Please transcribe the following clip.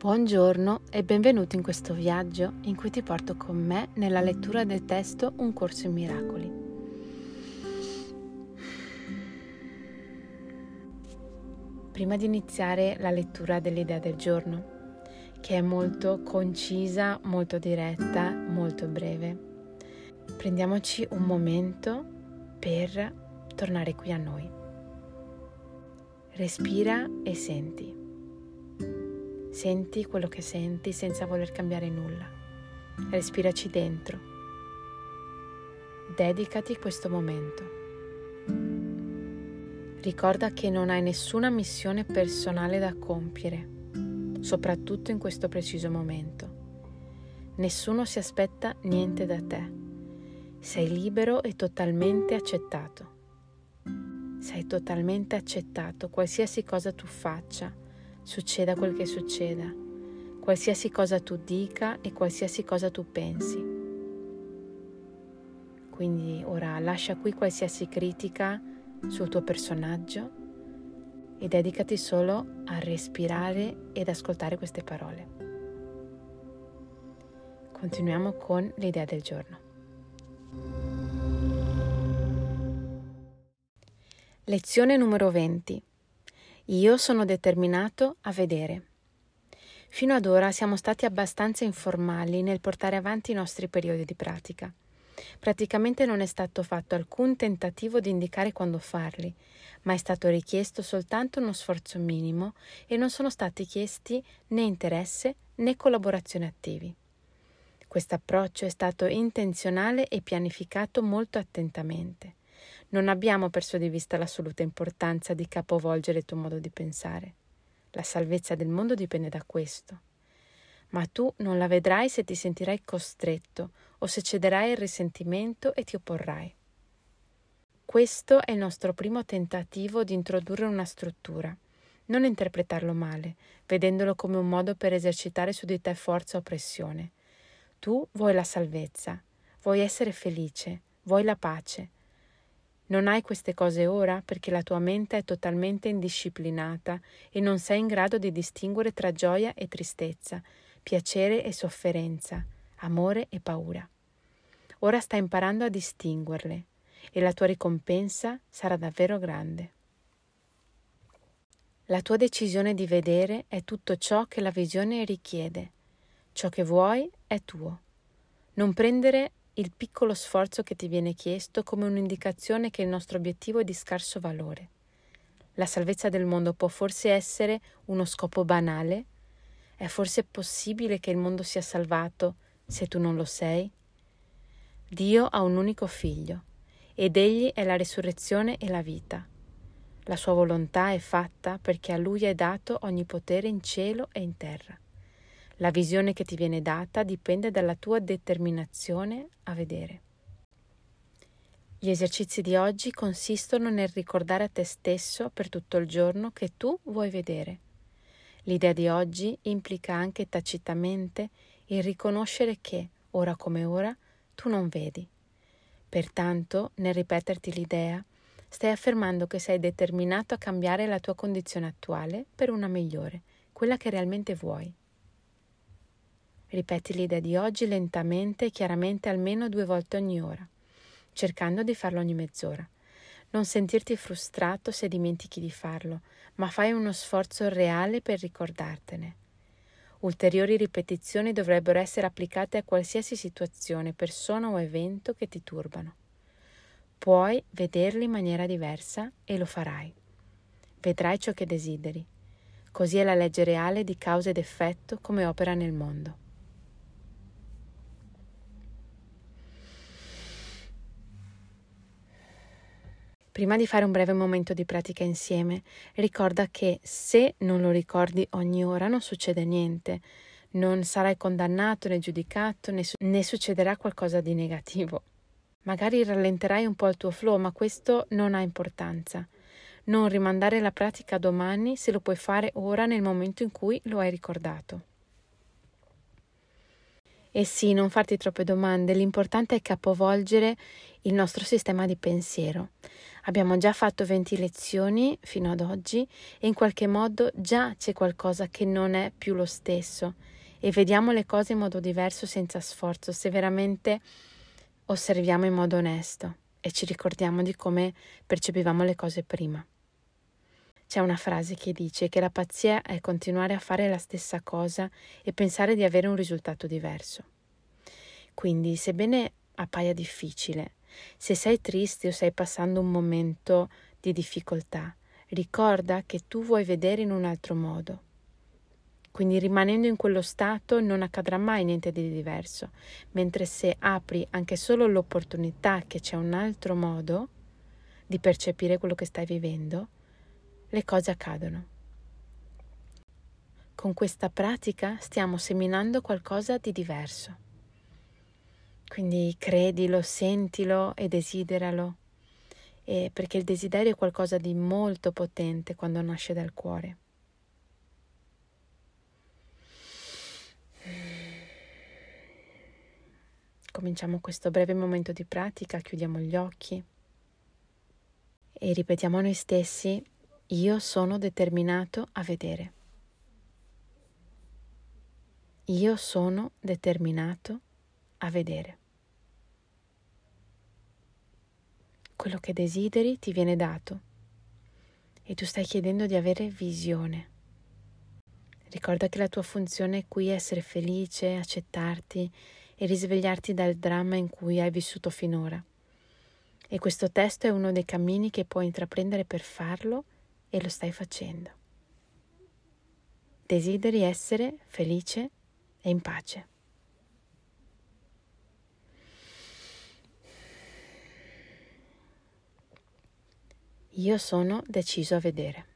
Buongiorno e benvenuto in questo viaggio in cui ti porto con me nella lettura del testo Un corso in miracoli. Prima di iniziare la lettura dell'idea del giorno, che è molto concisa, molto diretta, molto breve, prendiamoci un momento per tornare qui a noi. Respira e senti. Senti quello che senti senza voler cambiare nulla. Respiraci dentro. Dedicati questo momento. Ricorda che non hai nessuna missione personale da compiere, soprattutto in questo preciso momento. Nessuno si aspetta niente da te. Sei libero e totalmente accettato. Sei totalmente accettato qualsiasi cosa tu faccia succeda quel che succeda, qualsiasi cosa tu dica e qualsiasi cosa tu pensi. Quindi ora lascia qui qualsiasi critica sul tuo personaggio e dedicati solo a respirare ed ascoltare queste parole. Continuiamo con l'idea del giorno. Lezione numero 20. Io sono determinato a vedere. Fino ad ora siamo stati abbastanza informali nel portare avanti i nostri periodi di pratica. Praticamente non è stato fatto alcun tentativo di indicare quando farli, ma è stato richiesto soltanto uno sforzo minimo e non sono stati chiesti né interesse né collaborazione attivi. Questo approccio è stato intenzionale e pianificato molto attentamente. Non abbiamo perso di vista l'assoluta importanza di capovolgere il tuo modo di pensare. La salvezza del mondo dipende da questo. Ma tu non la vedrai se ti sentirai costretto o se cederai al risentimento e ti opporrai. Questo è il nostro primo tentativo di introdurre una struttura. Non interpretarlo male, vedendolo come un modo per esercitare su di te forza o pressione. Tu vuoi la salvezza, vuoi essere felice, vuoi la pace, non hai queste cose ora perché la tua mente è totalmente indisciplinata e non sei in grado di distinguere tra gioia e tristezza, piacere e sofferenza, amore e paura. Ora stai imparando a distinguerle e la tua ricompensa sarà davvero grande. La tua decisione di vedere è tutto ciò che la visione richiede. Ciò che vuoi è tuo. Non prendere il piccolo sforzo che ti viene chiesto come un'indicazione che il nostro obiettivo è di scarso valore. La salvezza del mondo può forse essere uno scopo banale? È forse possibile che il mondo sia salvato se tu non lo sei? Dio ha un unico figlio ed egli è la resurrezione e la vita. La sua volontà è fatta perché a lui è dato ogni potere in cielo e in terra. La visione che ti viene data dipende dalla tua determinazione a vedere. Gli esercizi di oggi consistono nel ricordare a te stesso per tutto il giorno che tu vuoi vedere. L'idea di oggi implica anche tacitamente il riconoscere che, ora come ora, tu non vedi. Pertanto, nel ripeterti l'idea, stai affermando che sei determinato a cambiare la tua condizione attuale per una migliore, quella che realmente vuoi. Ripeti l'idea di oggi lentamente e chiaramente almeno due volte ogni ora, cercando di farlo ogni mezz'ora. Non sentirti frustrato se dimentichi di farlo, ma fai uno sforzo reale per ricordartene. Ulteriori ripetizioni dovrebbero essere applicate a qualsiasi situazione, persona o evento che ti turbano. Puoi vederli in maniera diversa e lo farai. Vedrai ciò che desideri. Così è la legge reale di causa ed effetto come opera nel mondo. Prima di fare un breve momento di pratica insieme, ricorda che se non lo ricordi ogni ora non succede niente, non sarai condannato né giudicato né, né succederà qualcosa di negativo. Magari rallenterai un po' il tuo flow, ma questo non ha importanza. Non rimandare la pratica domani se lo puoi fare ora nel momento in cui lo hai ricordato. E sì, non farti troppe domande, l'importante è capovolgere il nostro sistema di pensiero. Abbiamo già fatto 20 lezioni fino ad oggi e in qualche modo già c'è qualcosa che non è più lo stesso e vediamo le cose in modo diverso senza sforzo se veramente osserviamo in modo onesto e ci ricordiamo di come percepivamo le cose prima. C'è una frase che dice che la pazzia è continuare a fare la stessa cosa e pensare di avere un risultato diverso. Quindi, sebbene appaia difficile, se sei triste o stai passando un momento di difficoltà, ricorda che tu vuoi vedere in un altro modo. Quindi rimanendo in quello stato non accadrà mai niente di diverso, mentre se apri anche solo l'opportunità che c'è un altro modo di percepire quello che stai vivendo, le cose accadono. Con questa pratica stiamo seminando qualcosa di diverso. Quindi credilo, sentilo e desideralo, e perché il desiderio è qualcosa di molto potente quando nasce dal cuore. Cominciamo questo breve momento di pratica, chiudiamo gli occhi e ripetiamo a noi stessi io sono determinato a vedere. Io sono determinato a vedere. Quello che desideri ti viene dato e tu stai chiedendo di avere visione. Ricorda che la tua funzione qui è essere felice, accettarti e risvegliarti dal dramma in cui hai vissuto finora. E questo testo è uno dei cammini che puoi intraprendere per farlo e lo stai facendo. Desideri essere felice e in pace. Io sono deciso a vedere.